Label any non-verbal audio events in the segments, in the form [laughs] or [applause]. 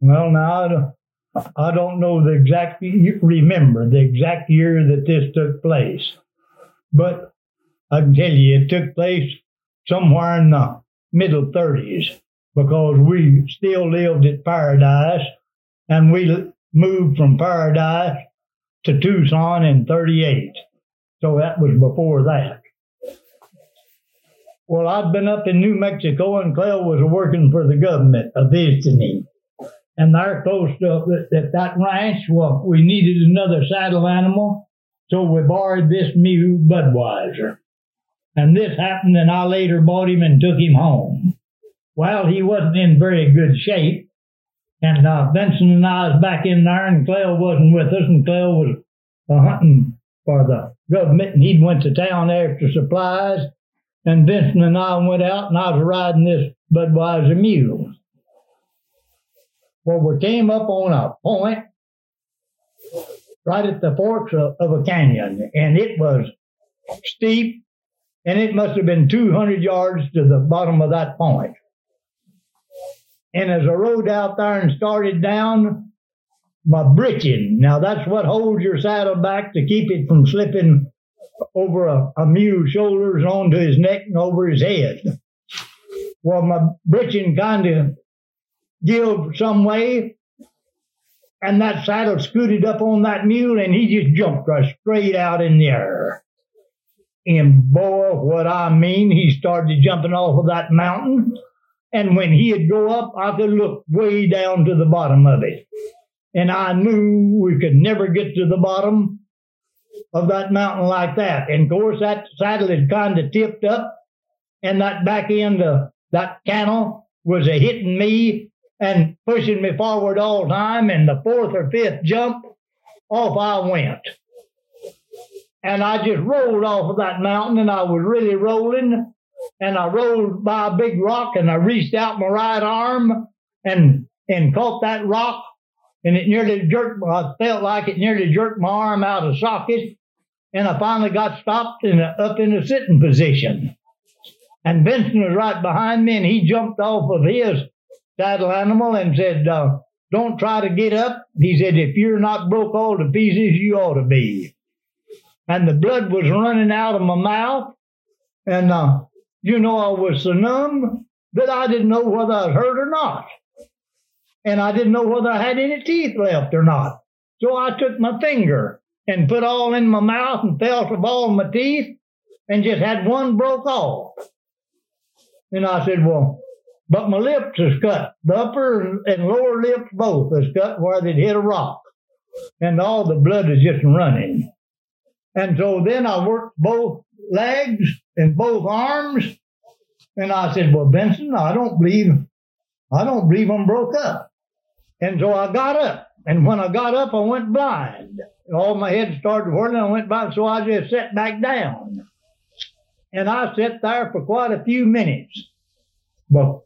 Well, now I don't, know the exact remember the exact year that this took place, but I can tell you it took place somewhere in the middle 30s because we still lived at Paradise and we moved from Paradise to Tucson in 38. So that was before that. Well, I'd been up in New Mexico and Clell was working for the government, a visiting. And there close to at that ranch, well, we needed another saddle animal. So we borrowed this mule Budweiser. And this happened, and I later bought him and took him home. Well, he wasn't in very good shape. And uh, Vincent and I was back in there, and Clell wasn't with us, and Clell was uh, hunting for the government, and he went to town after supplies. And Vincent and I went out, and I was riding this Budweiser mule. Well, we came up on a point right at the forks of, of a canyon, and it was steep, and it must have been 200 yards to the bottom of that point. And as I rode out there and started down, my breeching, now that's what holds your saddle back to keep it from slipping over a, a mule's shoulders onto his neck and over his head. Well, my breeching kind of give some way, and that saddle scooted up on that mule, and he just jumped right straight out in the air. And boy, what I mean, he started jumping off of that mountain. And when he'd go up, I could look way down to the bottom of it. And I knew we could never get to the bottom of that mountain like that. And of course, that saddle had kind of tipped up, and that back end of that cantle was a hitting me and pushing me forward all time. And the fourth or fifth jump, off I went. And I just rolled off of that mountain, and I was really rolling. And I rolled by a big rock, and I reached out my right arm and and caught that rock, and it nearly jerked. I felt like it nearly jerked my arm out of socket, and I finally got stopped in a, up in a sitting position. And Vincent was right behind me, and he jumped off of his saddle animal and said, uh, Don't try to get up. He said, If you're not broke all to pieces, you ought to be. And the blood was running out of my mouth. And, uh, you know, I was so numb that I didn't know whether I was hurt or not. And I didn't know whether I had any teeth left or not. So I took my finger and put all in my mouth and felt of all my teeth and just had one broke off. And I said, Well, but my lips is cut. The upper and lower lips both is cut where they'd hit a rock. And all the blood is just running. And so then I worked both legs and both arms. And I said, Well, Vincent, I don't believe I don't believe I'm broke up. And so I got up. And when I got up, I went blind. All my head started whirling. I went blind, so I just sat back down. And I sat there for quite a few minutes. But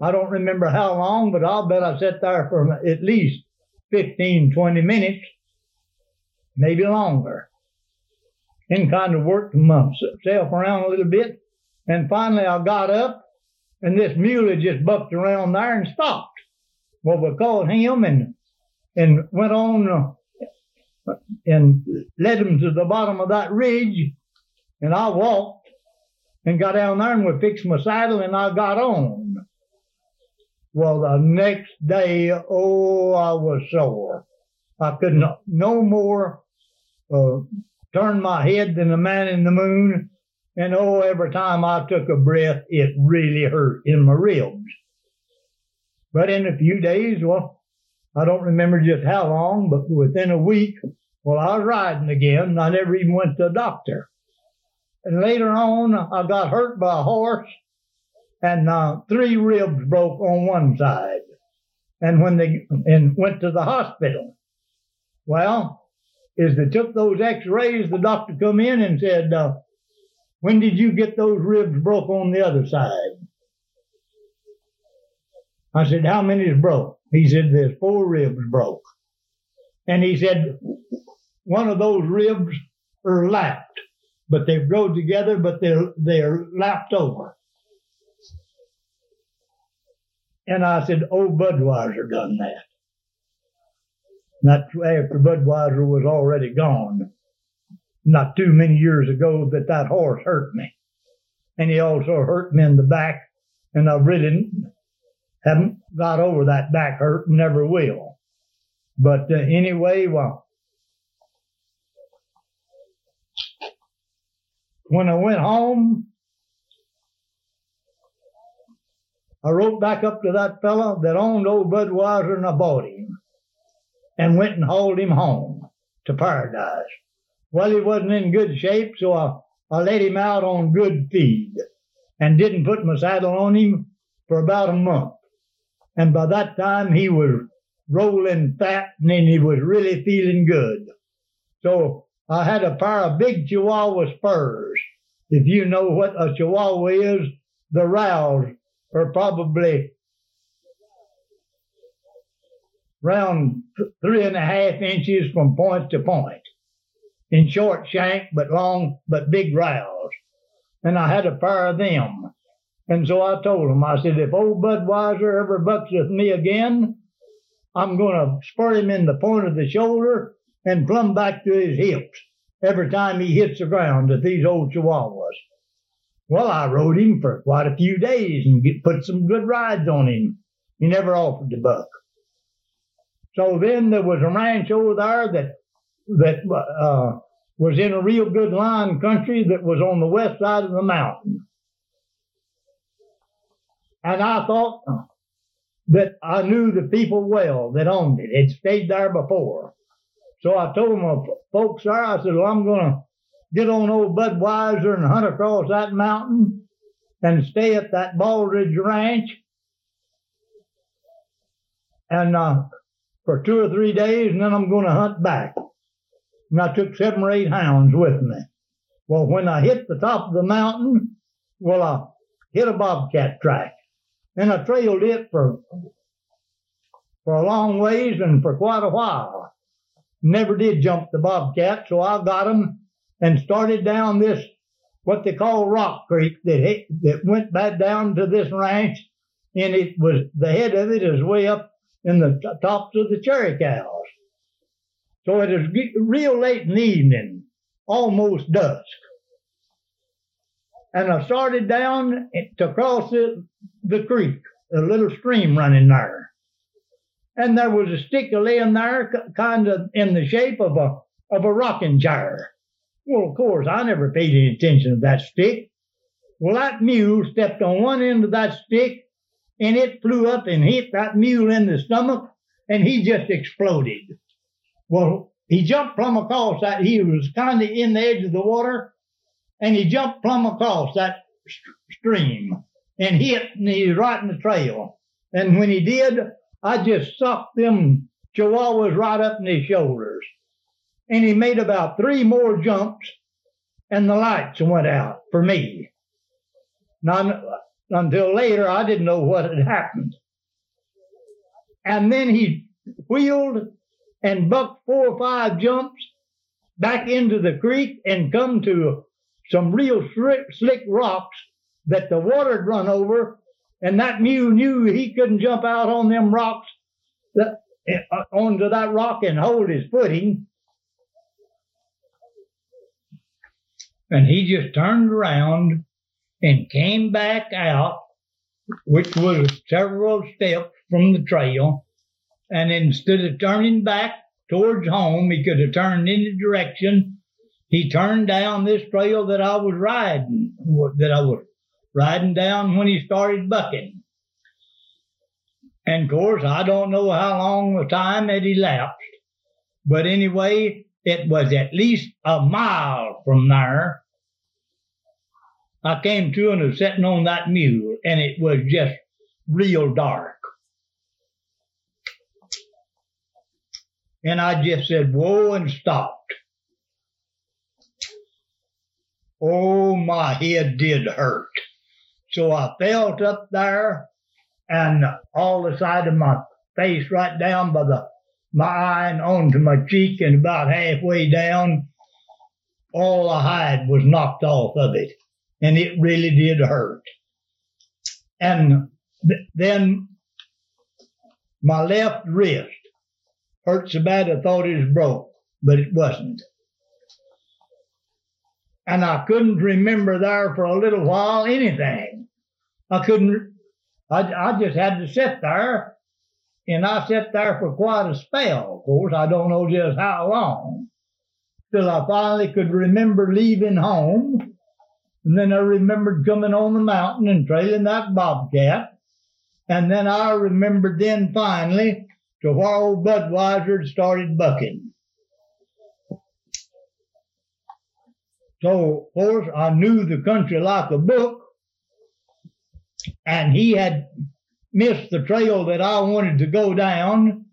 I don't remember how long, but I'll bet I sat there for at least 15, 20 minutes, maybe longer. And kind of worked myself around a little bit. And finally I got up and this mule just bucked around there and stopped. Well, we called him and, and went on uh, and led him to the bottom of that ridge. And I walked and got down there and we fixed my saddle and I got on. Well, the next day, oh, I was sore. I could not, no more uh, turn my head than the man in the moon. And oh, every time I took a breath, it really hurt in my ribs. But in a few days, well, I don't remember just how long, but within a week, well, I was riding again. I never even went to a doctor. And later on, I got hurt by a horse and uh, three ribs broke on one side. And when they and went to the hospital, well, as they took those X-rays, the doctor come in and said, uh, "When did you get those ribs broke on the other side?" I said, "How many is broke?" He said, "There's four ribs broke." And he said, "One of those ribs are lapped, but they've grown together, but they're they're lapped over." And I said, old Budweiser done that. Not after Budweiser was already gone. Not too many years ago that that horse hurt me. And he also hurt me in the back. And I really haven't got over that back hurt never will. But uh, anyway, well, when I went home, I wrote back up to that fellow that owned old Budweiser and I bought him and went and hauled him home to paradise. Well, he wasn't in good shape, so I, I let him out on good feed and didn't put my saddle on him for about a month. And by that time, he was rolling fat and he was really feeling good. So I had a pair of big Chihuahua spurs. If you know what a Chihuahua is, the rowels are probably around three and a half inches from point to point. In short shank, but long, but big rowels. And I had a pair of them. And so I told him, I said, if old Budweiser ever bucks with me again, I'm going to spur him in the point of the shoulder and plumb back to his hips every time he hits the ground at these old chihuahuas. Well, I rode him for quite a few days and get, put some good rides on him. He never offered to buck. So then there was a ranch over there that that uh, was in a real good line country that was on the west side of the mountain. And I thought that I knew the people well that owned it. Had stayed there before. So I told my folks there, I said, well, I'm going to get on old Budweiser and hunt across that mountain and stay at that Baldridge Ranch. And uh, for two or three days, and then I'm going to hunt back. And I took seven or eight hounds with me. Well, when I hit the top of the mountain, well, I hit a bobcat track. And I trailed it for, for a long ways and for quite a while. Never did jump the bobcat, so I got him and started down this, what they call Rock Creek that, that went back down to this ranch. And it was, the head of it is way up in the t- tops of the Chiricahuas. So it is real late in the evening, almost dusk. And I started down to cross the, the creek, a little stream running there. And there was a stick laying there, kind of in the shape of a of a rocking chair. Well, of course, I never paid any attention to that stick. Well, that mule stepped on one end of that stick and it flew up and hit that mule in the stomach and he just exploded. Well, he jumped plumb across that. He was kind of in the edge of the water and he jumped plumb across that st- stream and hit and he was right in the trail. And when he did, I just sucked them chihuahuas right up in his shoulders. And he made about three more jumps and the lights went out for me. Now, until later, I didn't know what had happened. And then he wheeled and bucked four or five jumps back into the creek and come to some real slick rocks that the water had run over. And that mule knew he couldn't jump out on them rocks, that, uh, onto that rock and hold his footing. And he just turned around and came back out, which was several steps from the trail. And instead of turning back towards home, he could have turned any direction. He turned down this trail that I was riding, that I was riding down when he started bucking. And of course, I don't know how long the time had elapsed, but anyway, it was at least a mile from there I came to and was sitting on that mule, and it was just real dark. And I just said, whoa, and stopped. Oh, my head did hurt. So I felt up there and all the side of my face right down by the my eye and onto my cheek and about halfway down, all the hide was knocked off of it and it really did hurt. And th- then my left wrist. Hurt so bad I thought it was broke, but it wasn't. And I couldn't remember there for a little while anything. I couldn't, I, I just had to sit there and I sat there for quite a spell, of course. I don't know just how long. Till I finally could remember leaving home. And then I remembered coming on the mountain and trailing that bobcat. And then I remembered then finally to where old Budweiser started bucking. So, of course, I knew the country like a book, and he had missed the trail that I wanted to go down.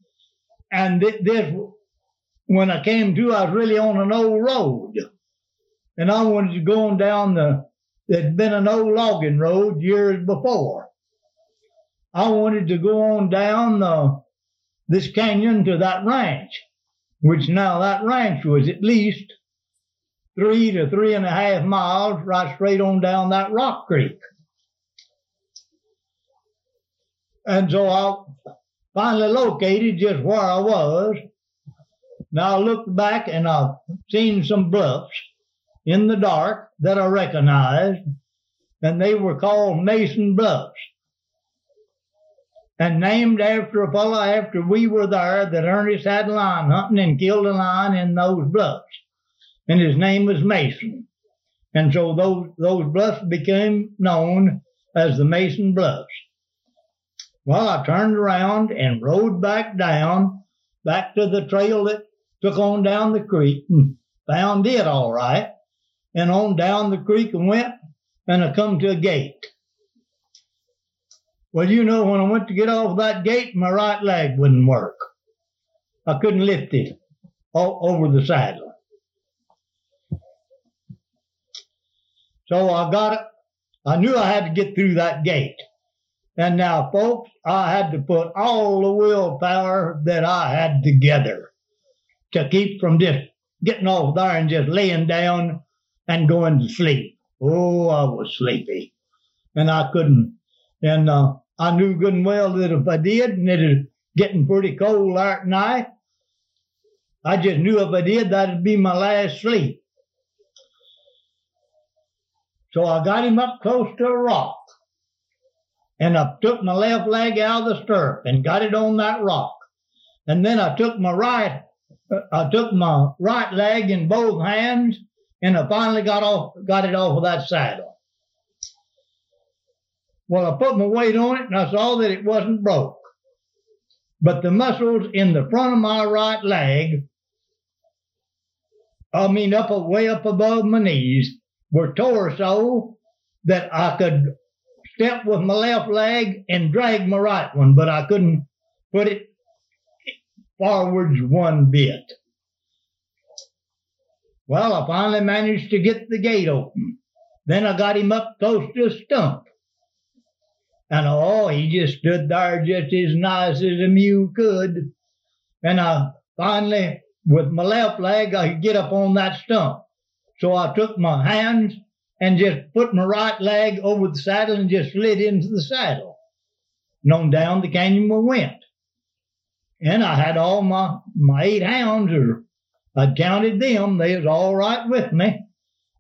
And this, when I came to, I was really on an old road, and I wanted to go on down the. There'd been an old logging road years before. I wanted to go on down the, this canyon to that ranch, which now that ranch was at least three to three and a half miles right straight on down that rock creek. And so I finally located just where I was. Now I looked back and I've seen some bluffs in the dark that I recognized, and they were called Mason Bluffs. And named after a fellow after we were there that Ernest had lion hunting and killed a lion in those bluffs and his name was Mason. And so those, those bluffs became known as the Mason Bluffs. Well, I turned around and rode back down, back to the trail that took on down the creek and found it all right. And on down the creek and went and I come to a gate. Well, you know, when I went to get off that gate, my right leg wouldn't work. I couldn't lift it over the saddle. So I got it. I knew I had to get through that gate. And now, folks, I had to put all the willpower that I had together to keep from just getting off there and just laying down and going to sleep. Oh, I was sleepy. And I couldn't. And uh, I knew good and well that if I did, and it was getting pretty cold at night, I just knew if I did, that'd be my last sleep. So I got him up close to a rock. And I took my left leg out of the stirrup and got it on that rock. And then I took my right, uh, I took my right leg in both hands and I finally got off, got it off of that saddle. Well, I put my weight on it and I saw that it wasn't broke. But the muscles in the front of my right leg, I mean, up way up above my knees, were tore so that I could step with my left leg and drag my right one, but I couldn't put it forwards one bit. Well, I finally managed to get the gate open. Then I got him up close to a stump. And oh, he just stood there just as nice as a mule could. And I finally, with my left leg, I could get up on that stump. So I took my hands and just put my right leg over the saddle and just slid into the saddle. And on down the canyon we went. And I had all my, my eight hounds, or I'd counted them. They was all right with me.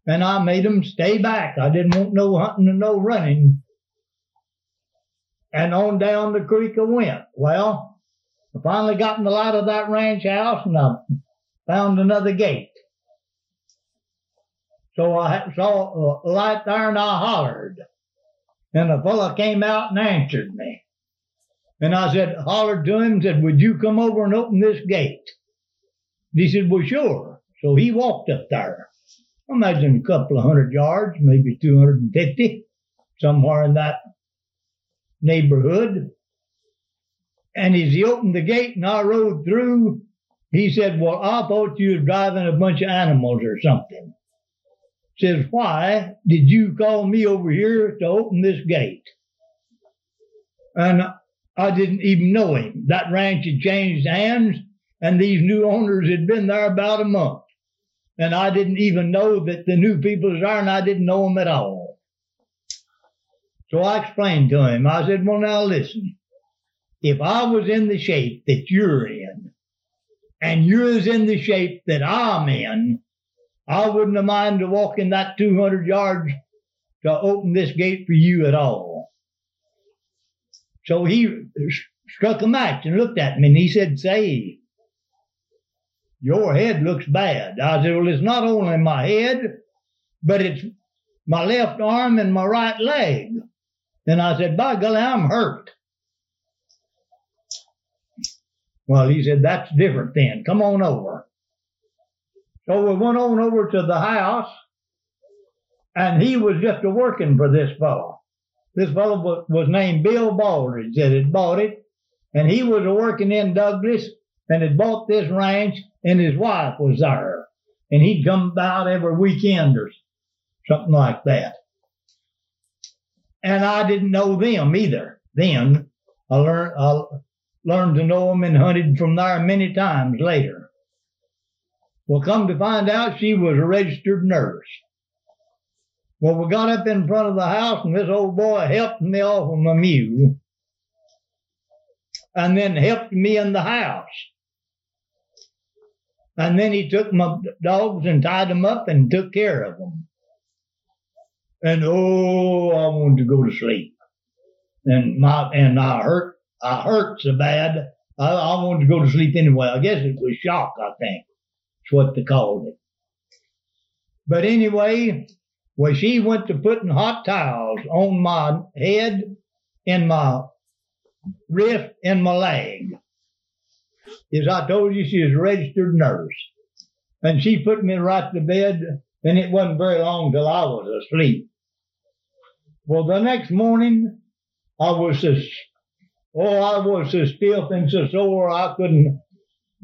And I made them stay back. I didn't want no hunting and no running. And on down the creek I went. Well, I finally got in the light of that ranch house and I found another gate. So I saw a uh, light there and I hollered. And the fellow came out and answered me. And I said, hollered to him, said, would you come over and open this gate? And He said, well, sure. So he walked up there. I imagine a couple of hundred yards, maybe 250, somewhere in that neighborhood. And as he opened the gate and I rode through, he said, well, I thought you was driving a bunch of animals or something says, Why did you call me over here to open this gate? And I didn't even know him. That ranch had changed hands, and these new owners had been there about a month. And I didn't even know that the new people was there, and I didn't know them at all. So I explained to him. I said, Well, now listen. if I was in the shape that you're in, and you're in the shape that I'm in, I wouldn't have minded walking that 200 yards to open this gate for you at all. So he struck a match and looked at me and he said, Say, your head looks bad. I said, Well, it's not only my head, but it's my left arm and my right leg. Then I said, By golly, I'm hurt. Well, he said, That's different then. Come on over. So we went on over to the house, and he was just a working for this fellow. This fellow was named Bill Baldridge that had bought it, and he was a working in Douglas and had bought this ranch, and his wife was there. And he'd come about every weekend or something like that. And I didn't know them either. Then I learned, I learned to know them and hunted from there many times later. Well, come to find out, she was a registered nurse. Well, we got up in front of the house, and this old boy helped me off of my mule, and then helped me in the house. And then he took my dogs and tied them up and took care of them. And oh, I wanted to go to sleep. And my and I hurt I hurt so bad I, I wanted to go to sleep anyway. I guess it was shock, I think. That's what they called it. But anyway, well, she went to putting hot towels on my head, in my wrist, and my leg. As I told you, she was a registered nurse. And she put me right to bed, and it wasn't very long till I was asleep. Well, the next morning, I was so, oh, I was as stiff and so sore I couldn't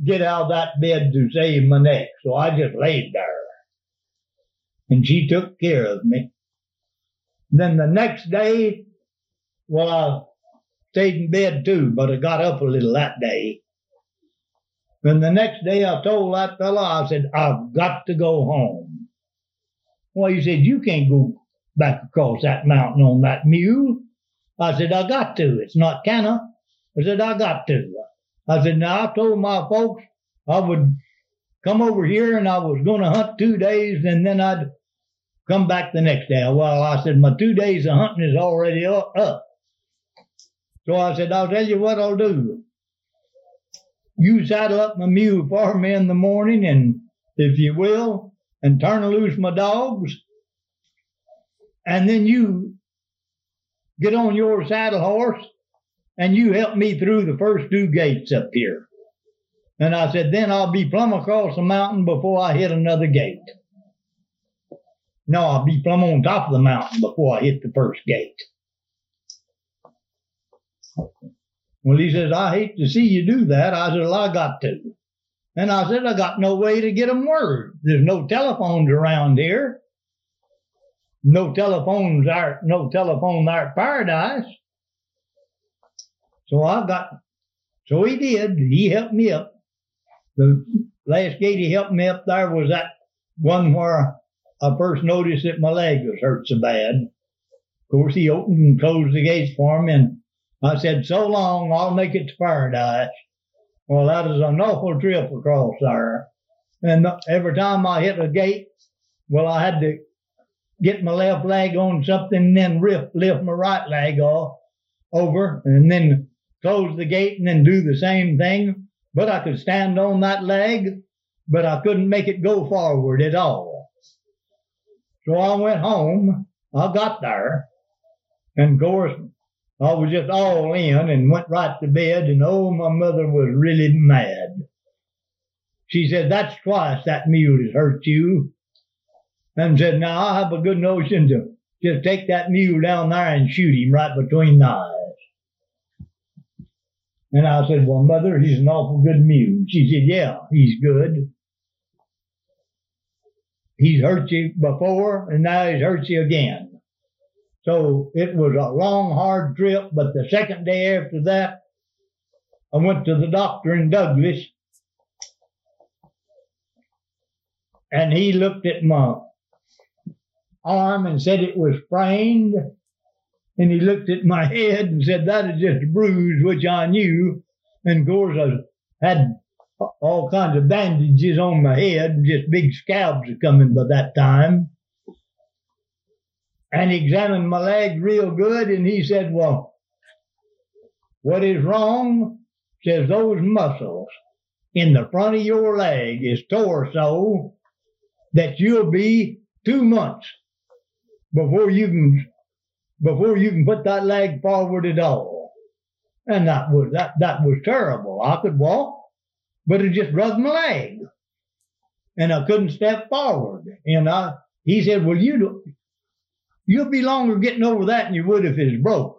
get out of that bed to save my neck. So I just laid there. And she took care of me. Then the next day, well, I stayed in bed too, but I got up a little that day. Then the next day I told that fellow, I said, I've got to go home. Well, he said, you can't go back across that mountain on that mule. I said, I got to. It's not canna. I said, I got to. I said, now I told my folks I would come over here and I was going to hunt two days and then I'd come back the next day. Well, I said, my two days of hunting is already up. So I said, I'll tell you what I'll do. You saddle up my mule for me in the morning and if you will, and turn loose my dogs. And then you get on your saddle horse and you help me through the first two gates up here. And I said, then I'll be plumb across the mountain before I hit another gate. No, I'll be plumb on top of the mountain before I hit the first gate. Well, he says, I hate to see you do that. I said, well, I got to. And I said, I got no way to get word. There's no telephones around here. No telephones are, no telephone at Paradise. So I got, so he did. He helped me up. The last gate he helped me up there was that one where I first noticed that my leg was hurt so bad. Of course, he opened and closed the gates for me, and I said, "So long, I'll make it to paradise." Well, that is an awful trip across there, and every time I hit a gate, well, I had to get my left leg on something, and then lift lift my right leg off over, and then close the gate, and then do the same thing. But I could stand on that leg, but I couldn't make it go forward at all. So I went home. I got there. And of course, I was just all in and went right to bed. And oh, my mother was really mad. She said, That's twice that mule has hurt you. And said, Now I have a good notion to just take that mule down there and shoot him right between the eyes. And I said, Well, mother, he's an awful good mule. She said, Yeah, he's good. He's hurt you before and now he's hurt you again. So it was a long, hard trip, but the second day after that, I went to the doctor in Douglas and he looked at my arm and said it was sprained And he looked at my head and said, That is just a bruise, which I knew. And of course, I had all kinds of bandages on my head, and just big scabs coming by that time. And he examined my leg real good, and he said, Well, what is wrong? Says those muscles in the front of your leg is tore so that you'll be two months before you can before you can put that leg forward at all. And that was that that was terrible. I could walk, but it just rubbed my leg. And I couldn't step forward. And I he said, Well you do, you'll be longer getting over that than you would if it's broke.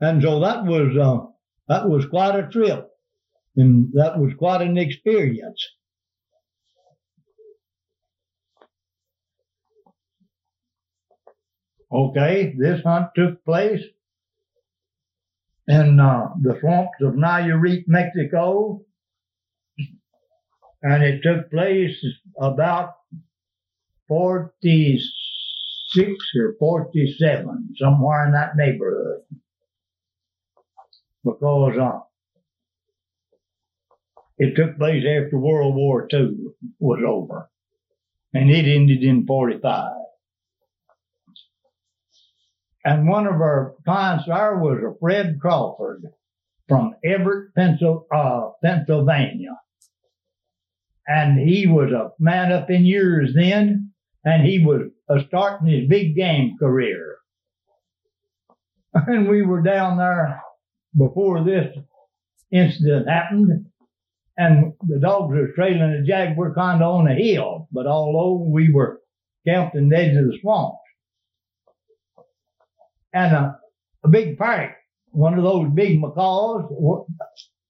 And so that was uh, that was quite a trip. And that was quite an experience. Okay, this hunt took place in uh, the swamps of Nayarit, Mexico, and it took place about 46 or 47, somewhere in that neighborhood. Because uh, it took place after World War II was over, and it ended in 45. And one of our clients there was a Fred Crawford from Everett, uh, Pennsylvania. And he was a man up in years then, and he was uh, starting his big game career. [laughs] And we were down there before this incident happened, and the dogs were trailing a jaguar kind of on a hill, but although we were camped in the edge of the swamps and a, a big parrot, one of those big macaws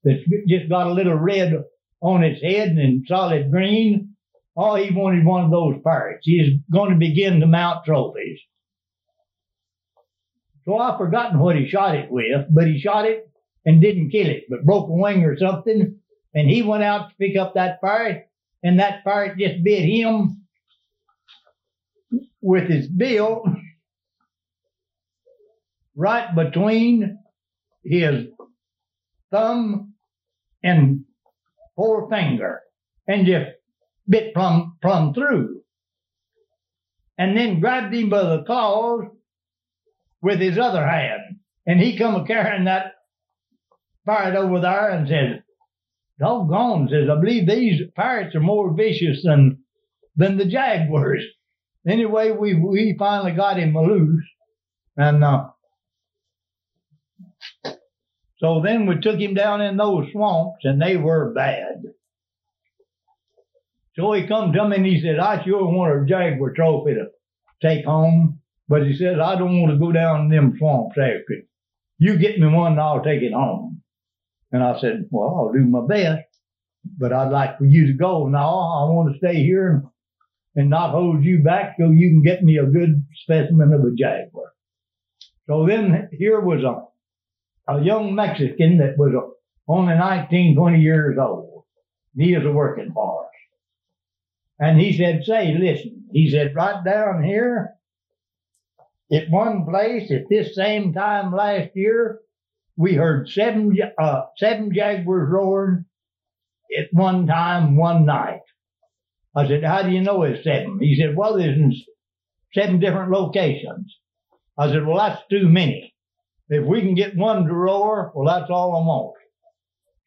that just got a little red on its head and solid green. Oh, he wanted one of those parrots. He's going to begin to mount trophies. So I've forgotten what he shot it with, but he shot it and didn't kill it, but broke a wing or something. And he went out to pick up that parrot, and that parrot just bit him with his bill right between his thumb and forefinger and just bit plumb, plumb through. And then grabbed him by the claws with his other hand. And he come a carrying that parrot over there and says, doggone, says, I believe these pirates are more vicious than than the jaguars. Anyway, we we finally got him loose. And uh, so then we took him down in those swamps, and they were bad. So he come to me and he said, I sure want a Jaguar trophy to take home, but he says, I don't want to go down in them swamps after You get me one and I'll take it home. And I said, well, I'll do my best, but I'd like for you to go. now. I want to stay here and, and not hold you back till you can get me a good specimen of a Jaguar. So then here was a a young Mexican that was only 19, 20 years old. He is a working us. And he said, say, listen, he said, right down here at one place at this same time last year, we heard seven, uh, seven jaguars roaring at one time, one night. I said, how do you know it's seven? He said, well, there's seven different locations. I said, well, that's too many. If we can get one to roar, well, that's all I want.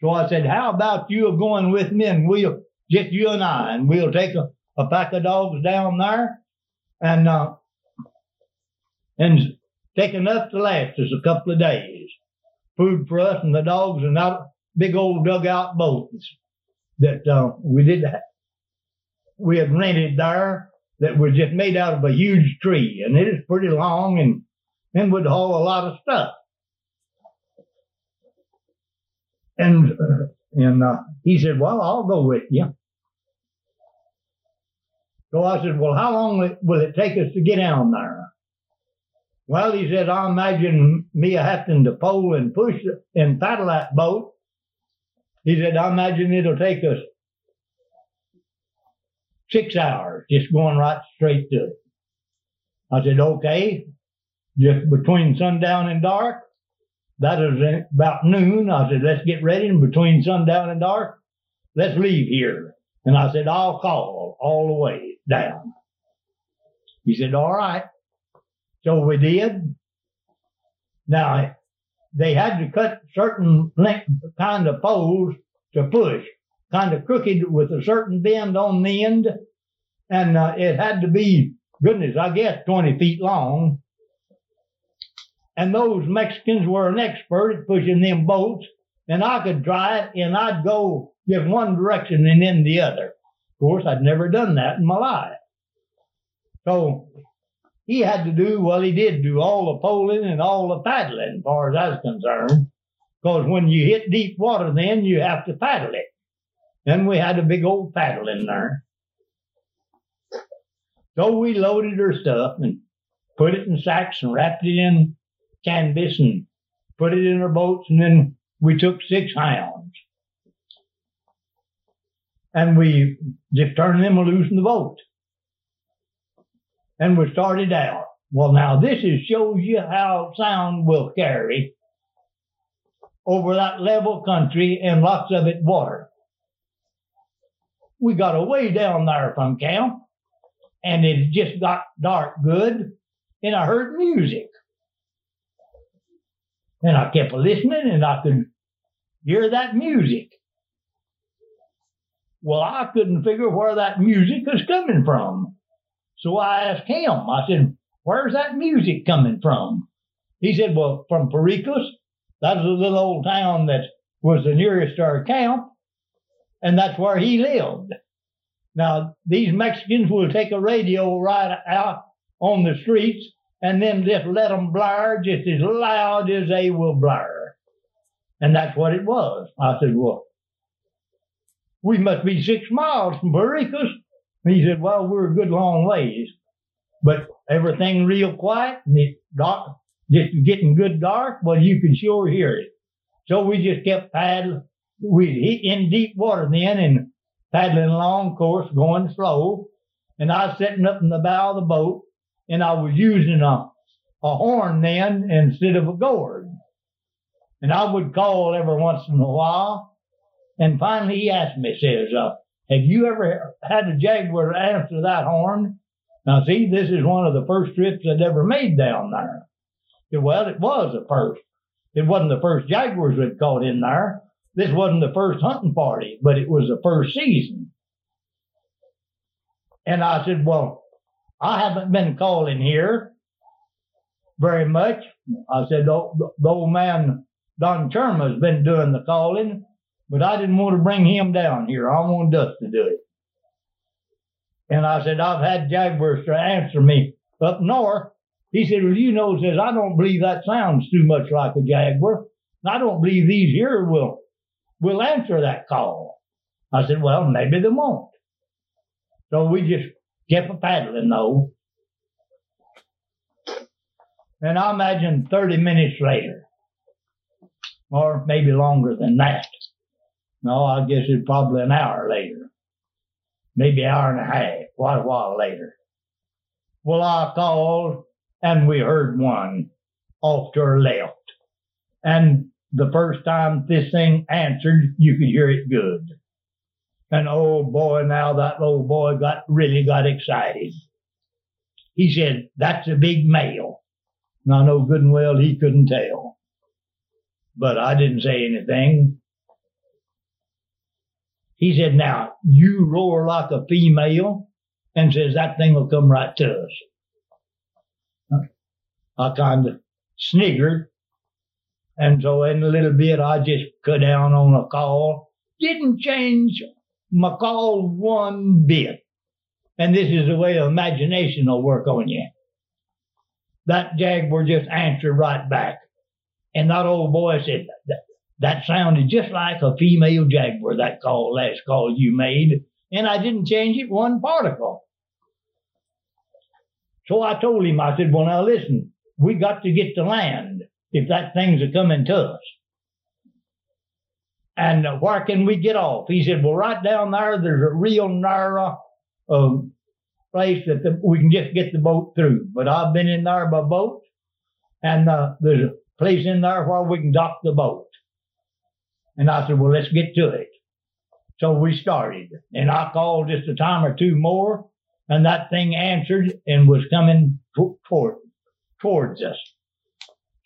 So I said, how about you going with me and we'll, just you and I, and we'll take a, a pack of dogs down there and, uh, and take enough to last us a couple of days. Food for us and the dogs and that big old dugout boats that, uh, we did, we had rented there that was just made out of a huge tree and it is pretty long and and would haul a lot of stuff. And uh, and uh, he said, "Well, I'll go with you." So I said, "Well, how long will it take us to get down there?" Well, he said, "I imagine me having to pull and push and paddle that boat." He said, "I imagine it'll take us six hours just going right straight to it." I said, "Okay." Just between sundown and dark. That is about noon. I said, let's get ready. And between sundown and dark, let's leave here. And I said, I'll call all the way down. He said, all right. So we did. Now, they had to cut certain length, kind of poles to push, kind of crooked with a certain bend on the end. And uh, it had to be, goodness, I guess 20 feet long. And those Mexicans were an expert at pushing them boats. And I could try it and I'd go just one direction and then the other. Of course, I'd never done that in my life. So he had to do, well, he did do all the poling and all the paddling, as far as I was concerned. Because when you hit deep water, then you have to paddle it. Then we had a big old paddle in there. So we loaded her stuff and put it in sacks and wrapped it in canvas and put it in our boats. And then we took six hounds. And we just turned them loose in the boat and we started out. Well, now this is shows you how sound will carry over that level country and lots of it water. We got away down there from camp and it just got dark good and I heard music. And I kept listening and I could hear that music. Well, I couldn't figure where that music was coming from. So I asked him, I said, where's that music coming from? He said, well, from Pericos. That's a little old town that was the nearest to our camp. And that's where he lived. Now, these Mexicans will take a radio right out on the streets and then just let them blare just as loud as they will blare. And that's what it was. I said, well, we must be six miles from Pericos. He said, well, we're a good long ways, but everything real quiet and it dark, just getting good dark, well, you can sure hear it. So we just kept paddling. We in deep water then and paddling along, course, going slow. And I was sitting up in the bow of the boat and I was using a, a horn then instead of a gourd. And I would call every once in a while. And finally he asked me, says, uh, have you ever had a jaguar answer that horn? Now, see, this is one of the first trips I'd ever made down there. Well, it was the first. It wasn't the first jaguars we'd caught in there. This wasn't the first hunting party, but it was the first season. And I said, well, I haven't been calling here very much. I said, oh, the, the old man, Don Cherma's been doing the calling. But I didn't want to bring him down here. I wanted us to do it. And I said, I've had Jaguars to answer me up north. He said, well, you know, says, I don't believe that sounds too much like a Jaguar. I don't believe these here will, will answer that call. I said, well, maybe they won't. So we just kept a paddling though. And I imagine 30 minutes later, or maybe longer than that, no, I guess it's probably an hour later. Maybe an hour and a half, quite a while later. Well, I called and we heard one off to our left. And the first time this thing answered, you could hear it good. And oh boy, now that little boy got really got excited. He said, that's a big male. And I know good and well he couldn't tell. But I didn't say anything. He said, now you roar like a female and says that thing will come right to us. I kind of sniggered. And so in a little bit, I just cut down on a call. Didn't change my call one bit. And this is the way of imagination will work on you. That jaguar just answered right back. And that old boy said, that sounded just like a female jaguar, that call, last call you made, and I didn't change it one particle. So I told him, I said, well, now listen, we got to get to land if that thing's a coming to us. And where can we get off? He said, well, right down there, there's a real narrow uh, place that the, we can just get the boat through. But I've been in there by boat, and uh, there's a place in there where we can dock the boat. And I said, well, let's get to it. So we started, and I called just a time or two more, and that thing answered and was coming toward, towards us.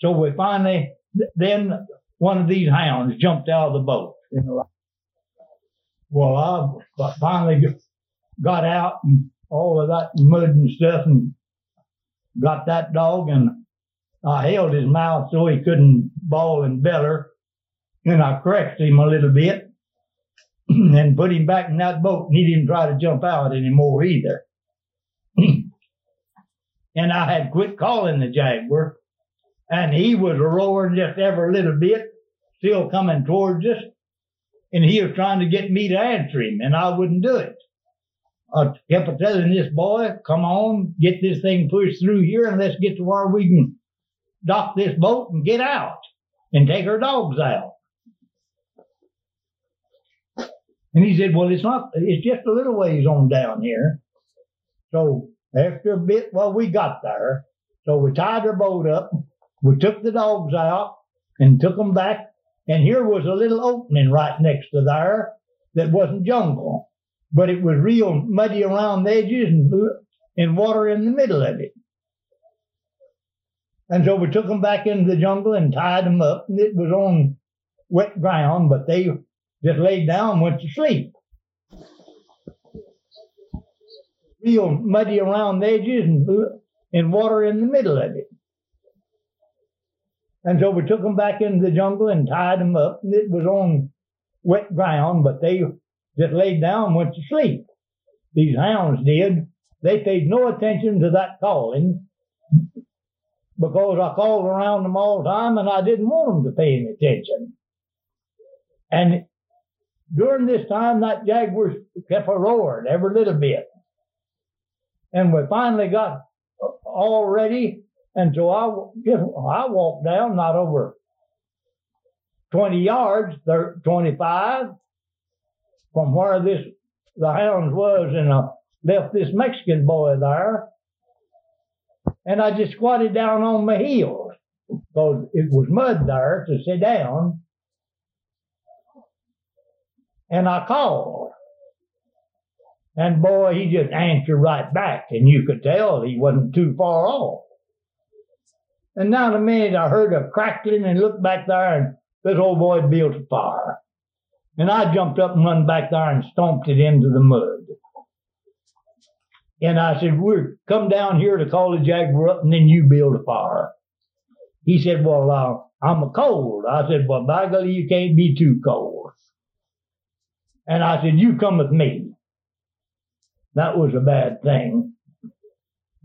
So we finally, then one of these hounds jumped out of the boat. Well, I finally got out and all of that mud and stuff and got that dog and I held his mouth so he couldn't bawl and beller. And I corrected him a little bit [clears throat] and put him back in that boat and he didn't try to jump out anymore either. [clears throat] and I had quit calling the jaguar and he was roaring just every little bit, still coming towards us. And he was trying to get me to answer him and I wouldn't do it. I kept telling this boy, come on, get this thing pushed through here and let's get to where we can dock this boat and get out and take our dogs out. And he said, well, it's not, it's just a little ways on down here. So after a bit, well, we got there. So we tied our boat up. We took the dogs out and took them back. And here was a little opening right next to there that wasn't jungle but it was real muddy around the edges and, and water in the middle of it. And so we took them back into the jungle and tied them up. And it was on wet ground, but they just laid down and went to sleep. Real muddy around the edges and, and water in the middle of it. And so we took them back into the jungle and tied them up. And it was on wet ground, but they just laid down and went to sleep. These hounds did. They paid no attention to that calling because I called around them all the time and I didn't want them to pay any attention. And during this time, that jaguar kept a roaring every little bit. And we finally got all ready. And so I, [laughs] just, I walked down, not over 20 yards, 30, 25, from where this the hounds was and I left this Mexican boy there. And I just squatted down on my heels because it was mud there to sit down. And I called. And boy, he just answered right back, and you could tell he wasn't too far off. And now in a minute I heard a crackling and looked back there, and this old boy built a fire. And I jumped up and run back there and stomped it into the mud. And I said, We're come down here to call the jaguar up and then you build a fire. He said, Well, uh, I'm a cold. I said, Well, by golly, you can't be too cold. And I said, You come with me. That was a bad thing.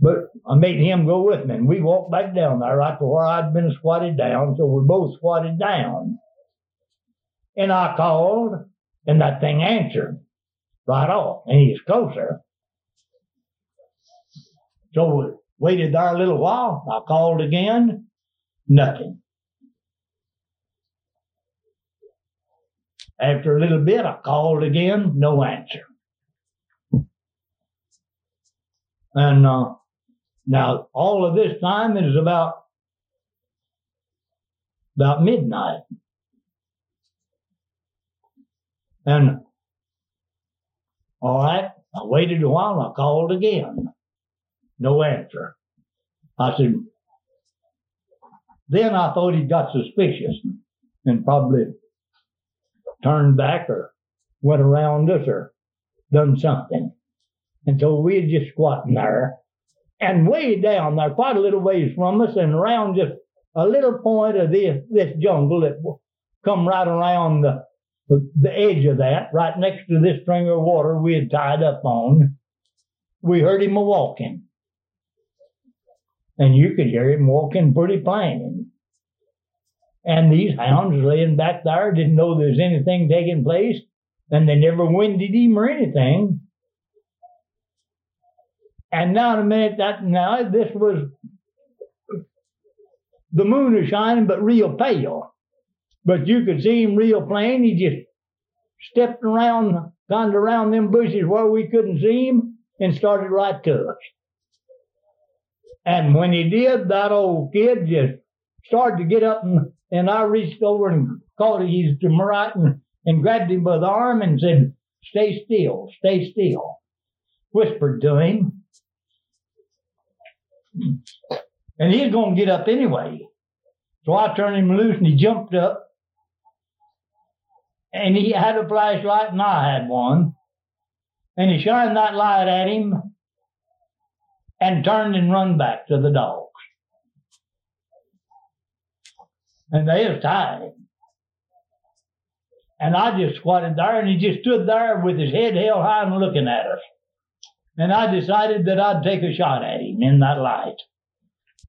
But I made him go with me, and we walked back down there right to where I'd been squatted down, so we both squatted down. And I called, and that thing answered right off, and he's closer. So we waited there a little while. I called again, nothing. After a little bit, I called again, no answer. And uh, now all of this time is about about midnight. And all right, I waited a while. I called again. No answer. I said, then I thought he got suspicious and probably turned back or went around us or done something. And so we had just squatting there and way down there, quite a little ways from us and around just a little point of this, this jungle that come right around the the edge of that, right next to this string of water we had tied up on, we heard him a walking. And you could hear him walking pretty plain. And these hounds laying back there didn't know there was anything taking place, and they never winded him or anything. And now in a minute, that now this was the moon is shining, but real pale. But you could see him real plain. He just stepped around, gone around them bushes where we couldn't see him, and started right to us. And when he did, that old kid just started to get up and, and I reached over and caught him to my right and, and grabbed him by the arm and said, stay still, stay still. Whispered to him. And he's going to get up anyway. So I turned him loose and he jumped up. And he had a flashlight and I had one. And he shined that light at him and turned and run back to the dogs. And they was tied. And I just squatted there and he just stood there with his head held high and looking at us. And I decided that I'd take a shot at him in that light.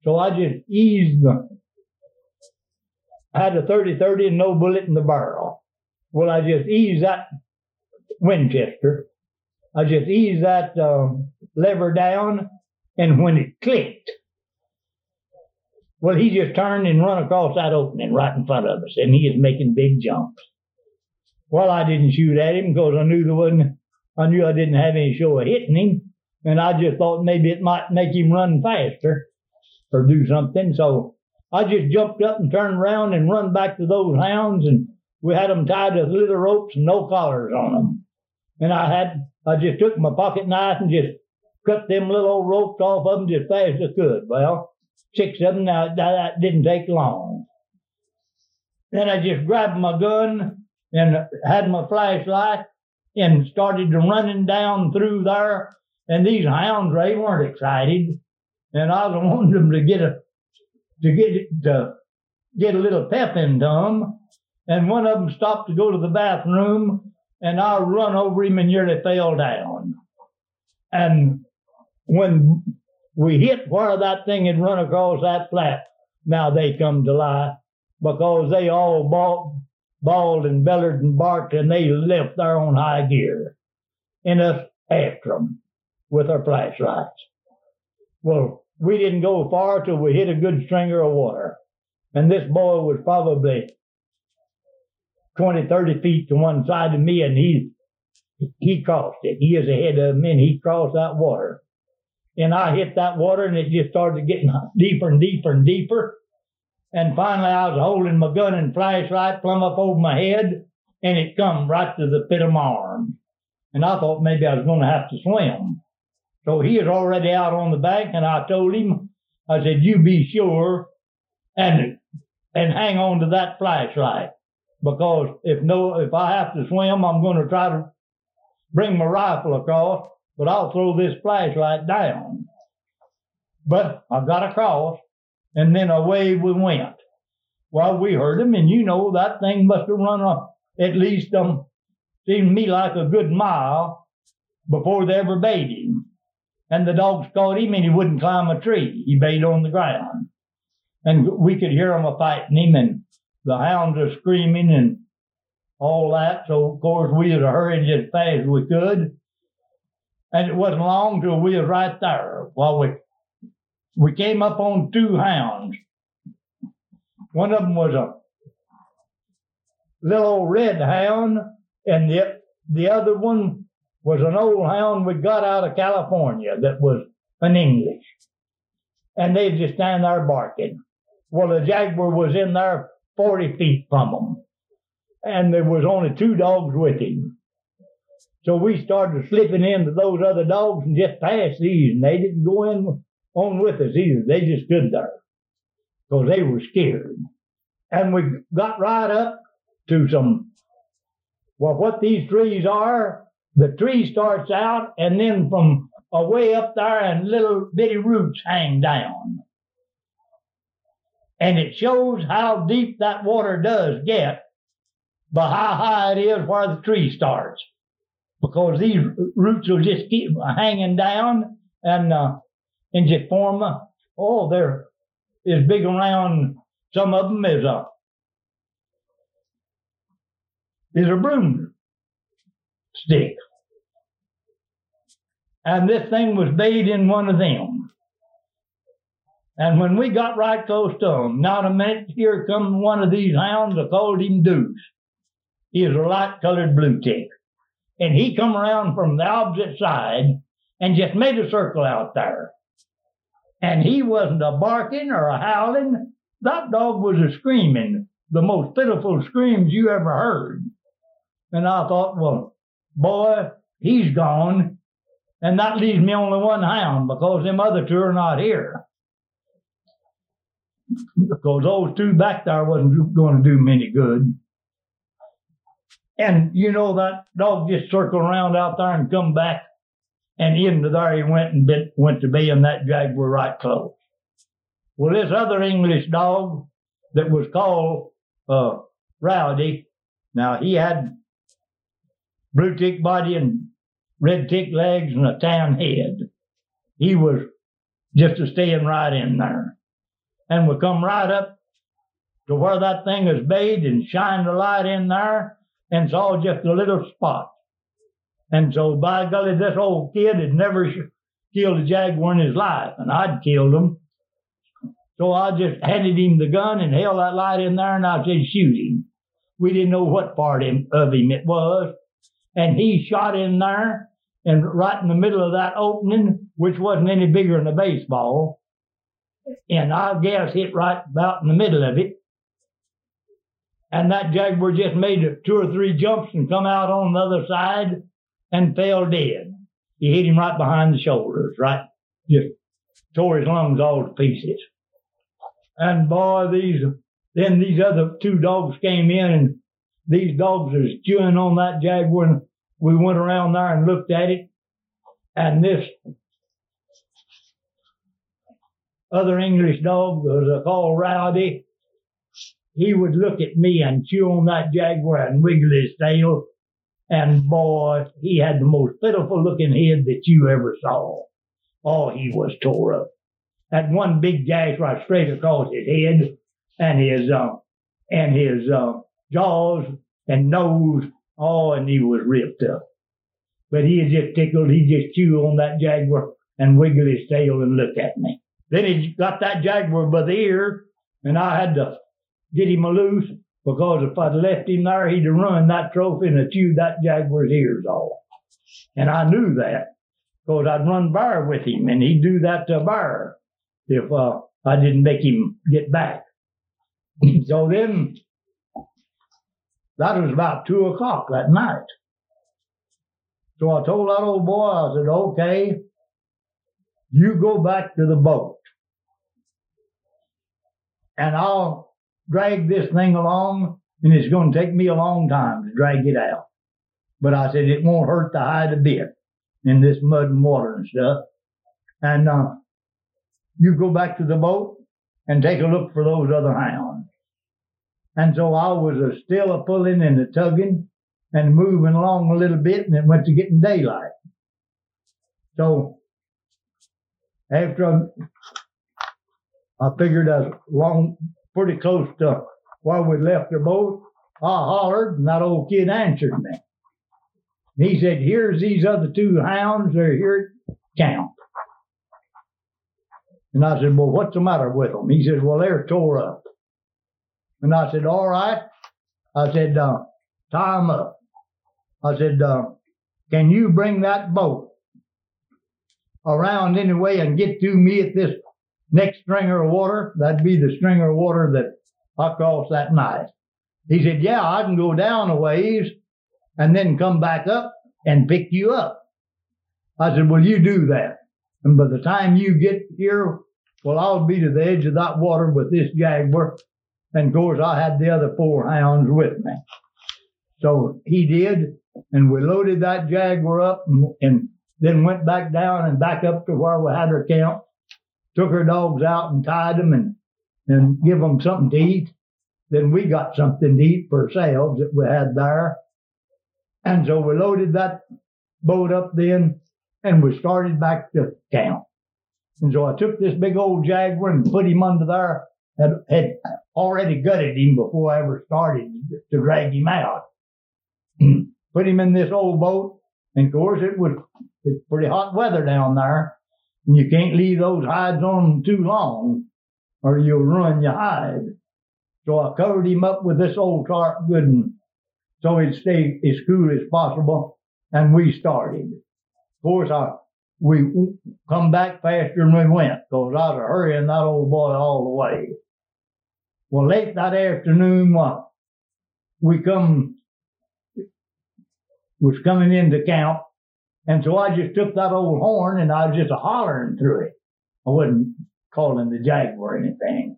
So I just eased the, I had a 30-30 and no bullet in the barrel. Well, I just eased that Winchester. I just eased that um, lever down, and when it clicked, well, he just turned and run across that opening right in front of us, and he is making big jumps. Well, I didn't shoot at him because I knew there wasn't, I knew I didn't have any show of hitting him, and I just thought maybe it might make him run faster or do something. So I just jumped up and turned around and run back to those hounds, and we had them tied with little ropes and no collars on them. And I had, I just took my pocket knife and just cut them little old ropes off of them just fast as I could. Well, six of them, now that, that didn't take long. Then I just grabbed my gun and had my flashlight and started running down through there. And these hounds, they weren't excited. And I [laughs] was wanting them to get a to get to get a little pep into them. And one of them stopped to go to the bathroom, and I run over him and nearly fell down. And when we hit where that thing had run across that flat, now they come to life because they all bawled, bawled and bellered and barked, and they left their own high gear, and us after them with our flashlights. Well, we didn't go far till we hit a good stringer of water. And this boy was probably 20, 30 feet to one side of me, and he he crossed it. He is ahead of me, and he crossed that water. And I hit that water, and it just started getting [laughs] deeper and deeper and deeper. And finally, I was holding my gun and flashlight plumb up over my head, and it come right to the pit of my arm. And I thought maybe I was going to have to swim. So he is already out on the bank, and I told him, I said, "You be sure and and hang on to that flashlight because if no, if I have to swim, I'm going to try to bring my rifle across, but I'll throw this flashlight down." But I got across, and then away we went. Well, we heard him, and you know that thing must have run a, at least um seemed to me like a good mile before they ever bait him and the dogs caught him and he wouldn't climb a tree. He bayed on the ground. And we could hear them a fighting him and the hounds are screaming and all that. So of course we was hurrying as fast as we could. And it wasn't long till we was right there. Well, we, we came up on two hounds. One of them was a little red hound and the, the other one was an old hound we got out of California that was an English. And they just stand there barking. Well, the jaguar was in there 40 feet from them. And there was only two dogs with him. So we started slipping into those other dogs and just passed these. And they didn't go in on with us either. They just stood there because they were scared. And we got right up to some, well, what these trees are, the tree starts out and then from away up there and little bitty roots hang down. And it shows how deep that water does get by how high it is where the tree starts. Because these roots will just keep hanging down and, uh, form, oh, they're as big around, some of them is a, is a broom stick. And this thing was bait in one of them. And when we got right close to him, not a minute, here come one of these hounds. I called him Deuce. He a light colored blue tick. And he come around from the opposite side and just made a circle out there. And he wasn't a barking or a howling. That dog was a screaming, the most pitiful screams you ever heard. And I thought, well, boy, he's gone. And that leaves me only one hound because them other two are not here. Because those two back there wasn't going to do me any good. And you know that dog just circled around out there and come back, and into there he went and bit, went to be in that jaguar right close. Well, this other English dog that was called uh, Rowdy, now he had blue tick body and red tick legs and a tan head. He was just a staying right in there. And we come right up to where that thing is bayed and shined the light in there and saw just a little spot. And so, by golly, this old kid had never killed a jaguar in his life, and I'd killed him. So I just handed him the gun and held that light in there, and I said, shoot him. We didn't know what part of him it was. And he shot in there, and right in the middle of that opening, which wasn't any bigger than a baseball, and I guess hit right about in the middle of it and that jaguar just made two or three jumps and come out on the other side and fell dead. He hit him right behind the shoulders, right? Just tore his lungs all to pieces. And boy, these, then these other two dogs came in and these dogs was chewing on that jaguar and we went around there and looked at it. And this other English dog was called Rowdy he would look at me and chew on that jaguar and wiggle his tail. And boy, he had the most pitiful looking head that you ever saw. Oh, he was tore up. Had one big gash right straight across his head and his, uh, and his, uh, jaws and nose. Oh, and he was ripped up. But he just tickled. He just chewed on that jaguar and wiggled his tail and looked at me. Then he got that jaguar by the ear and I had to get him loose because if I'd left him there, he'd have ruined that trophy and have chewed that jaguar's ears off. And I knew that because I'd run bear with him and he'd do that to a bear if uh, I didn't make him get back. [clears throat] so then that was about two o'clock that night. So I told that old boy, I said, okay, you go back to the boat and I'll drag this thing along, and it's going to take me a long time to drag it out. But I said it won't hurt the hide a bit in this mud and water and stuff. And uh, you go back to the boat and take a look for those other hounds. And so I was a still a pulling and a tugging and moving along a little bit, and it went to getting daylight. So after I, I figured a long pretty close to where we left the boat. I hollered, and that old kid answered me. And he said, Here's these other two hounds, they're here at camp. And I said, Well, what's the matter with them? He said, Well, they're tore up. And I said, All right. I said, uh, Tie them up. I said, uh, Can you bring that boat around anyway and get to me at this next stringer of water, that'd be the stringer of water that I crossed that night. He said, yeah, I can go down a ways and then come back up and pick you up. I said, well, you do that. And by the time you get here, well, I'll be to the edge of that water with this jaguar. And of course, I had the other four hounds with me. So he did, and we loaded that jaguar up and, and then went back down and back up to where we had our camp took her dogs out and tied them and, and give them something to eat. Then we got something to eat for ourselves that we had there. And so we loaded that boat up then and we started back to town. And so I took this big old jaguar and put him under there. Had, had already gutted him before I ever started to drag him out. [clears throat] put him in this old boat. And of course it was, it's pretty hot weather down there. And you can't leave those hides on too long or you'll ruin your hide. So I covered him up with this old tarp good and so he'd stay as cool as possible. And we started. Of course, I we come back faster than we went because I was hurrying that old boy all the way. Well, late that afternoon, what? We come, was coming into camp. And so I just took that old horn and I was just a hollering through it. I wasn't calling the jaguar or anything.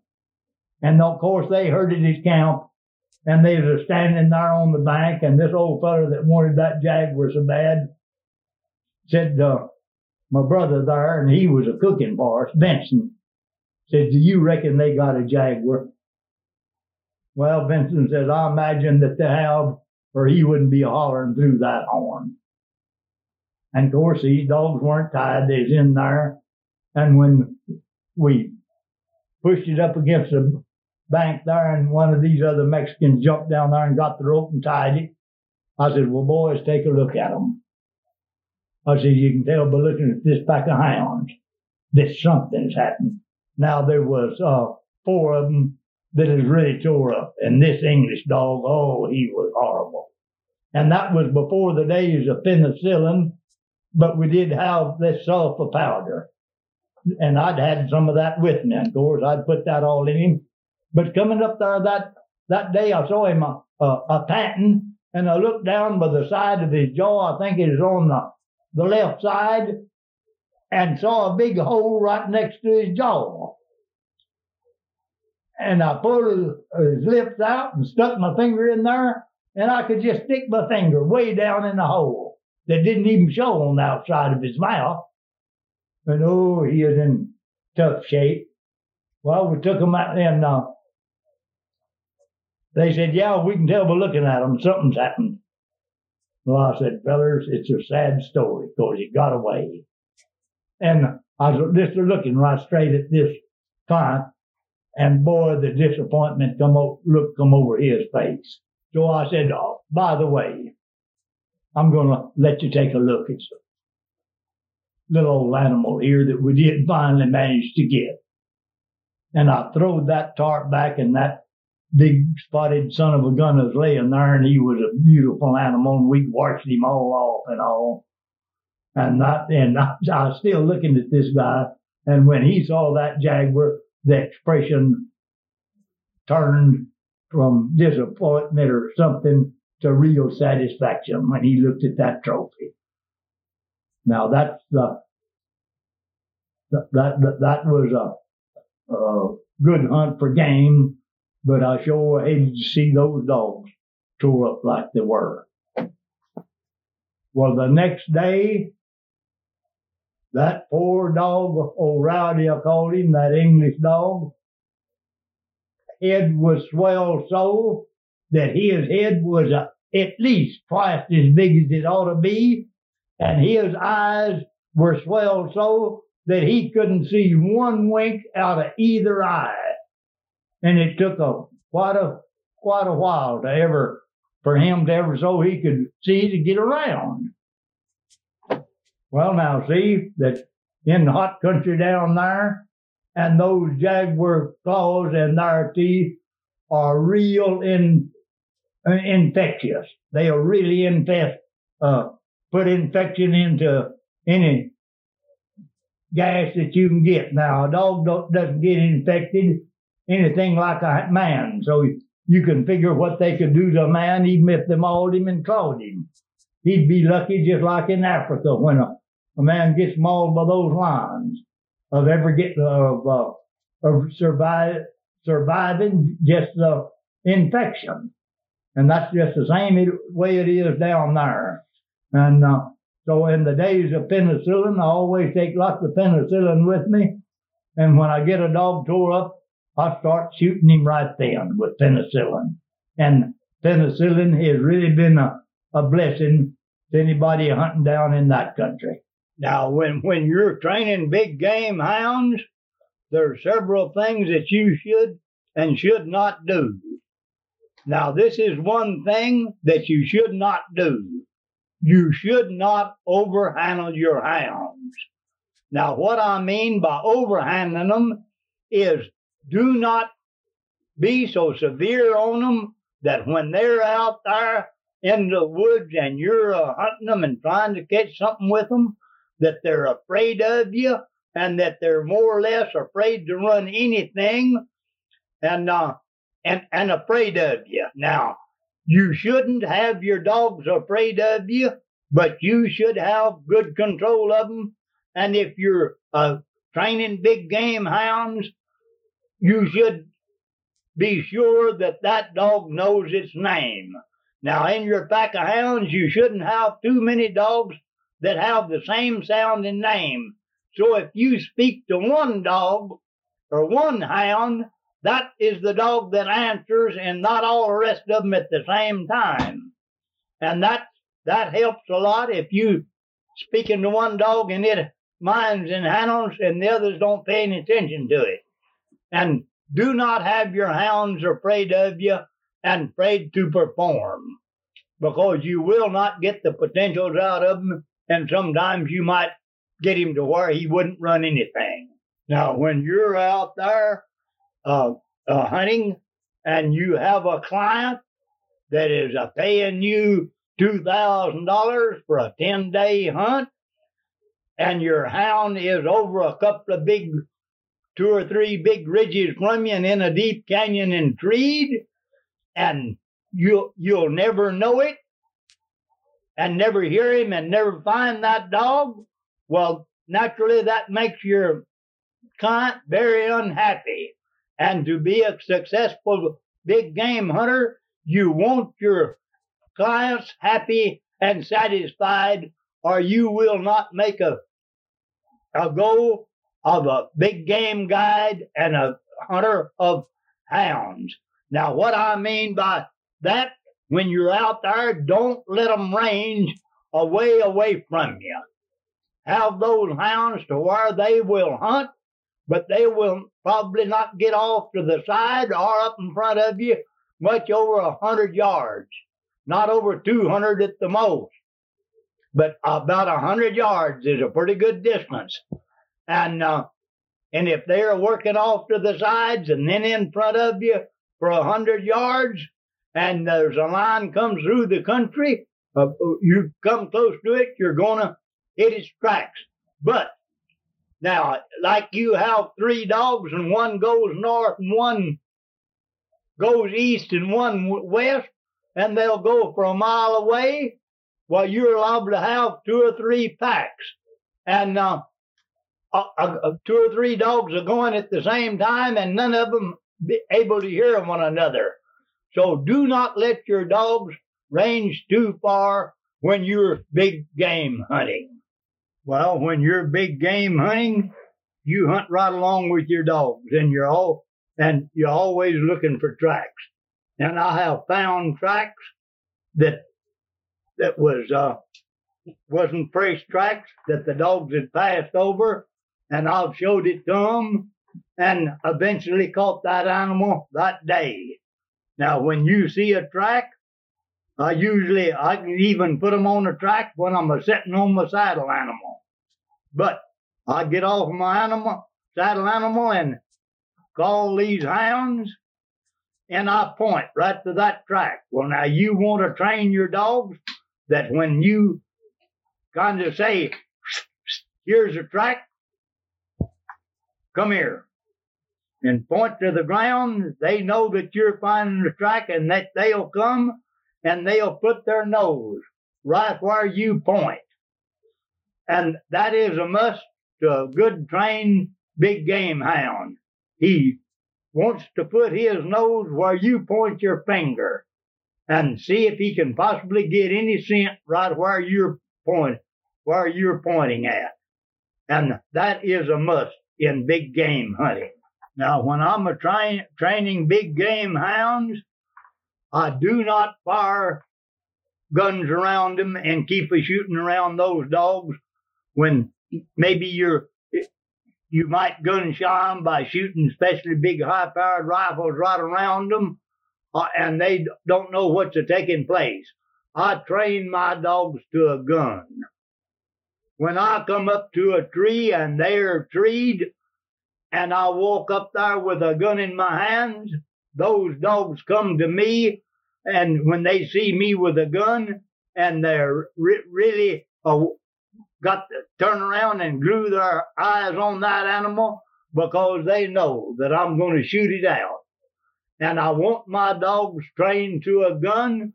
And of course they heard it at camp and they was standing there on the bank and this old fellow that wanted that jaguar so bad said, uh, my brother there, and he was a cooking for us, Benson, said, do you reckon they got a jaguar? Well, Benson said, I imagine that they have, or he wouldn't be hollering through that horn. And of course, these dogs weren't tied. They was in there. And when we pushed it up against the bank there and one of these other Mexicans jumped down there and got the rope and tied it, I said, well, boys, take a look at them. I said, you can tell by looking at this pack of hounds that something's happened. Now there was, uh, four of them that is really tore up. And this English dog, oh, he was horrible. And that was before the days of penicillin, but we did have this sulfa powder. And I'd had some of that with me, of course. I'd put that all in him. But coming up there that, that day, I saw him uh, uh, a, a, a panting and I looked down by the side of his jaw. I think it was on the, the left side and saw a big hole right next to his jaw and I pulled his, his lips out and stuck my finger in there, and I could just stick my finger way down in the hole that didn't even show on the outside of his mouth. And oh, he is in tough shape. Well, we took him out and uh, they said, yeah, we can tell by looking at him, something's happened. Well, I said, fellas, it's a sad story because he got away. And I was just looking right straight at this client and boy, the disappointment come o- look come over his face. So I said, oh, by the way, I'm going to let you take a look at some little old animal here that we did finally manage to get. And I throwed that tarp back and that big spotted son of a gun was laying there and he was a beautiful animal and we washed him all off and all. And that, and I, I was still looking at this guy. And when he saw that jaguar, the expression turned from disappointment or something to real satisfaction when he looked at that trophy. Now that's the that that, that was a, a good hunt for game, but I sure hated to see those dogs tore up like they were. Well, the next day, that poor dog, Rowdy, I called him, that English dog, head was swelled so that his head was uh, at least twice as big as it ought to be, and his eyes were swelled so that he couldn't see one wink out of either eye. And it took a quite a quite a while to ever for him to ever so he could see to get around. Well, now see that in the hot country down there, and those jaguar claws and their teeth are real in, infectious. They are really infest, uh, put infection into any gas that you can get. Now, a dog doesn't get infected anything like a man, so you can figure what they could do to a man even if they mauled him and clawed him. He'd be lucky just like in Africa when a a man gets mauled by those lions of ever get of uh, of survive surviving just the infection, and that's just the same way it is down there. And uh, so in the days of penicillin, I always take lots of penicillin with me, and when I get a dog tore up, I start shooting him right then with penicillin. And penicillin has really been a, a blessing to anybody hunting down in that country. Now, when, when you're training big game hounds, there are several things that you should and should not do. Now, this is one thing that you should not do. You should not overhandle your hounds. Now, what I mean by overhandling them is do not be so severe on them that when they're out there in the woods and you're uh, hunting them and trying to catch something with them, that they're afraid of you and that they're more or less afraid to run anything and uh, and and afraid of you. Now, you shouldn't have your dogs afraid of you, but you should have good control of them. And if you're uh, training big game hounds, you should be sure that that dog knows its name. Now, in your pack of hounds, you shouldn't have too many dogs that have the same sounding name. So if you speak to one dog or one hound, that is the dog that answers and not all the rest of them at the same time. And that, that helps a lot if you speaking to one dog and it minds and handles and the others don't pay any attention to it. And do not have your hounds afraid of you and afraid to perform because you will not get the potentials out of them. And sometimes you might get him to where he wouldn't run anything. Now, when you're out there uh, uh, hunting and you have a client that is uh, paying you $2,000 for a 10 day hunt, and your hound is over a couple of big, two or three big ridges from you and in a deep canyon and treed, and you, you'll never know it and never hear him and never find that dog, well, naturally that makes your client very unhappy. And to be a successful big game hunter, you want your clients happy and satisfied, or you will not make a, a go of a big game guide and a hunter of hounds. Now, what I mean by that, when you're out there, don't let them range away away from you. Have those hounds to where they will hunt but they will probably not get off to the side or up in front of you much over a hundred yards, not over 200 at the most, but about a hundred yards is a pretty good distance. And, uh, and if they're working off to the sides and then in front of you for a hundred yards and there's a line comes through the country, uh, you come close to it, you're gonna hit its tracks. But now, like you have three dogs and one goes north and one goes east and one west, and they'll go for a mile away. Well, you're allowed to have two or three packs, and uh, uh, uh, two or three dogs are going at the same time, and none of them be able to hear one another. So do not let your dogs range too far when you're big game hunting. Well, when you're big game hunting, you hunt right along with your dogs and you're all, and you're always looking for tracks. And I have found tracks that, that was, uh, wasn't fresh tracks that the dogs had passed over and I've showed it to them and eventually caught that animal that day. Now, when you see a track, I usually, I can even put them on the track when I'm a sitting on my saddle animal. But I get off my animal, saddle animal and call these hounds and I point right to that track. Well, now you want to train your dogs that when you kind of say, here's a track, come here and point to the ground, they know that you're finding the track and that they'll come and they'll put their nose right where you point. And that is a must to a good trained big game hound. He wants to put his nose where you point your finger and see if he can possibly get any scent right where you're point, where you're pointing at. And that is a must in big game hunting. Now, when I'm a train, training big game hounds, I do not fire guns around them and keep a shooting around those dogs when maybe you're you might gun shy them by shooting especially big high powered rifles right around them uh, and they don't know what's a taking place. I train my dogs to a gun. When I come up to a tree and they're treed and I walk up there with a gun in my hands, those dogs come to me and when they see me with a gun and they're re- really uh, got to turn around and glue their eyes on that animal because they know that I'm going to shoot it out. And I want my dogs trained to a gun.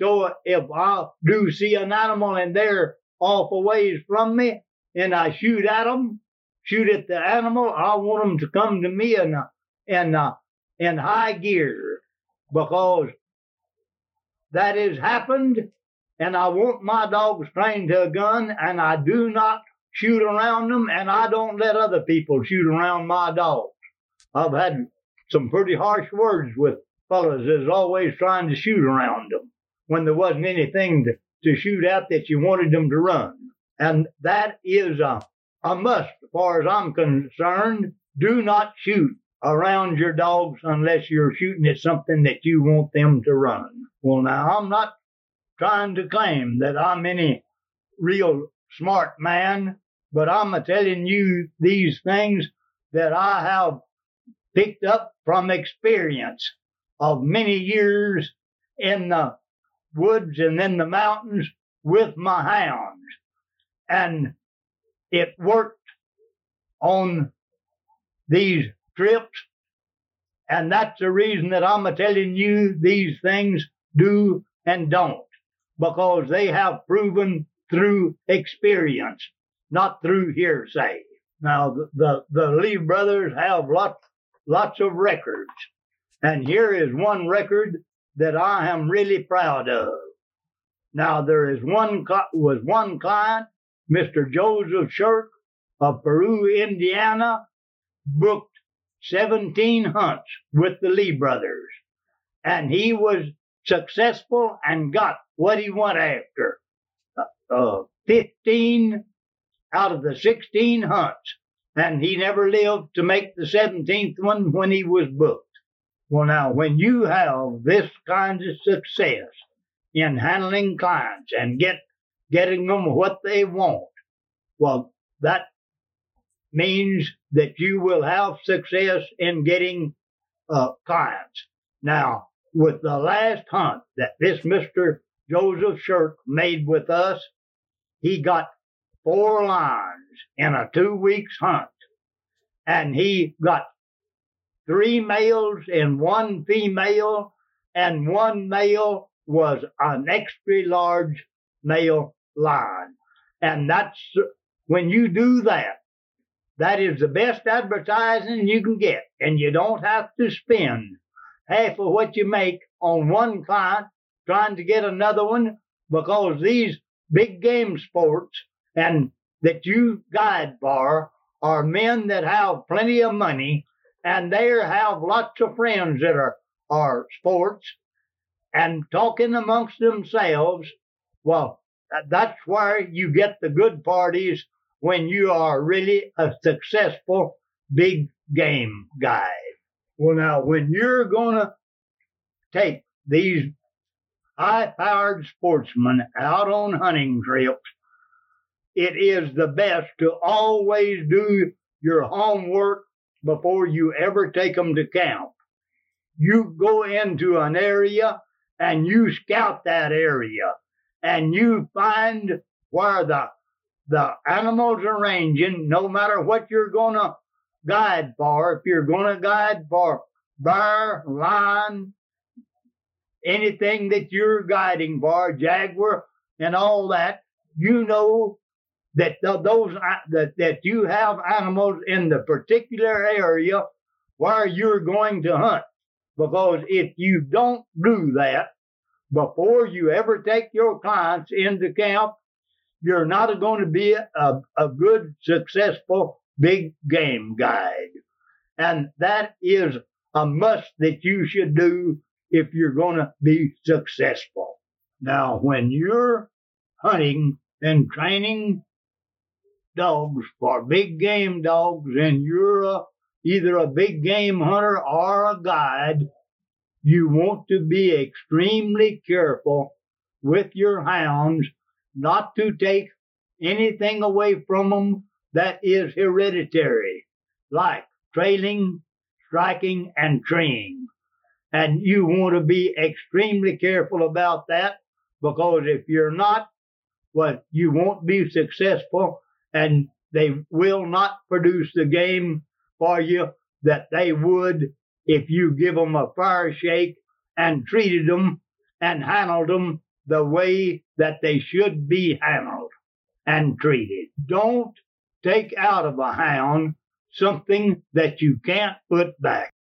So if I do see an animal and they're off a ways from me and I shoot at them, shoot at the animal, I want them to come to me and in, in high gear because that has happened and I want my dogs trained to a gun and I do not shoot around them and I don't let other people shoot around my dogs. I've had some pretty harsh words with fellows that's always trying to shoot around them when there wasn't anything to, to shoot at that you wanted them to run. And that is a, a must as far as I'm concerned. Do not shoot around your dogs unless you're shooting at something that you want them to run. Well, now I'm not trying to claim that I'm any real smart man, but I'm a telling you these things that I have picked up from experience of many years in the woods and in the mountains with my hounds. And it worked on these trips. And that's the reason that I'm telling you these things do and don't because they have proven through experience, not through hearsay. Now, the, the, the Lee brothers have lots, lots of records. And here is one record that I am really proud of. Now, there is one, was one client, Mr. Joseph Shirk of Peru, Indiana, booked 17 hunts with the Lee brothers. And he was successful and got what he went after. Uh, uh, 15 out of the 16 hunts. And he never lived to make the 17th one when he was booked. Well, now, when you have this kind of success in handling clients and get getting them what they want, well, that means that you will have success in getting uh, clients. Now, with the last hunt that this Mr. Joseph Shirk made with us, he got four lines in a two weeks hunt. And he got three males and one female, and one male was an extra large male line. And that's when you do that, that is the best advertising you can get. And you don't have to spend half of what you make on one client trying to get another one because these big game sports and that you guide for are men that have plenty of money and they have lots of friends that are, are sports and talking amongst themselves. Well, that's where you get the good parties when you are really a successful big game guy. Well, now, when you're going to take these high powered sportsmen out on hunting trips, it is the best to always do your homework before you ever take them to camp. You go into an area and you scout that area and you find where the the animals are ranging, no matter what you're gonna guide for. If you're going to guide for bear, lion, anything that you're guiding for, jaguar, and all that, you know that those uh, that, that you have animals in the particular area where you're going to hunt. Because if you don't do that before you ever take your clients into camp, you're not going to be a, a good, successful big game guide. And that is a must that you should do if you're going to be successful. Now, when you're hunting and training dogs for big game dogs and you're a, either a big game hunter or a guide, you want to be extremely careful with your hounds not to take anything away from them that is hereditary, like trailing, striking, and treeing. And you want to be extremely careful about that because if you're not, well, you won't be successful and they will not produce the game for you that they would if you give them a fair shake and treated them and handled them the way that they should be handled and treated. Don't take out of a hound something that you can't put back.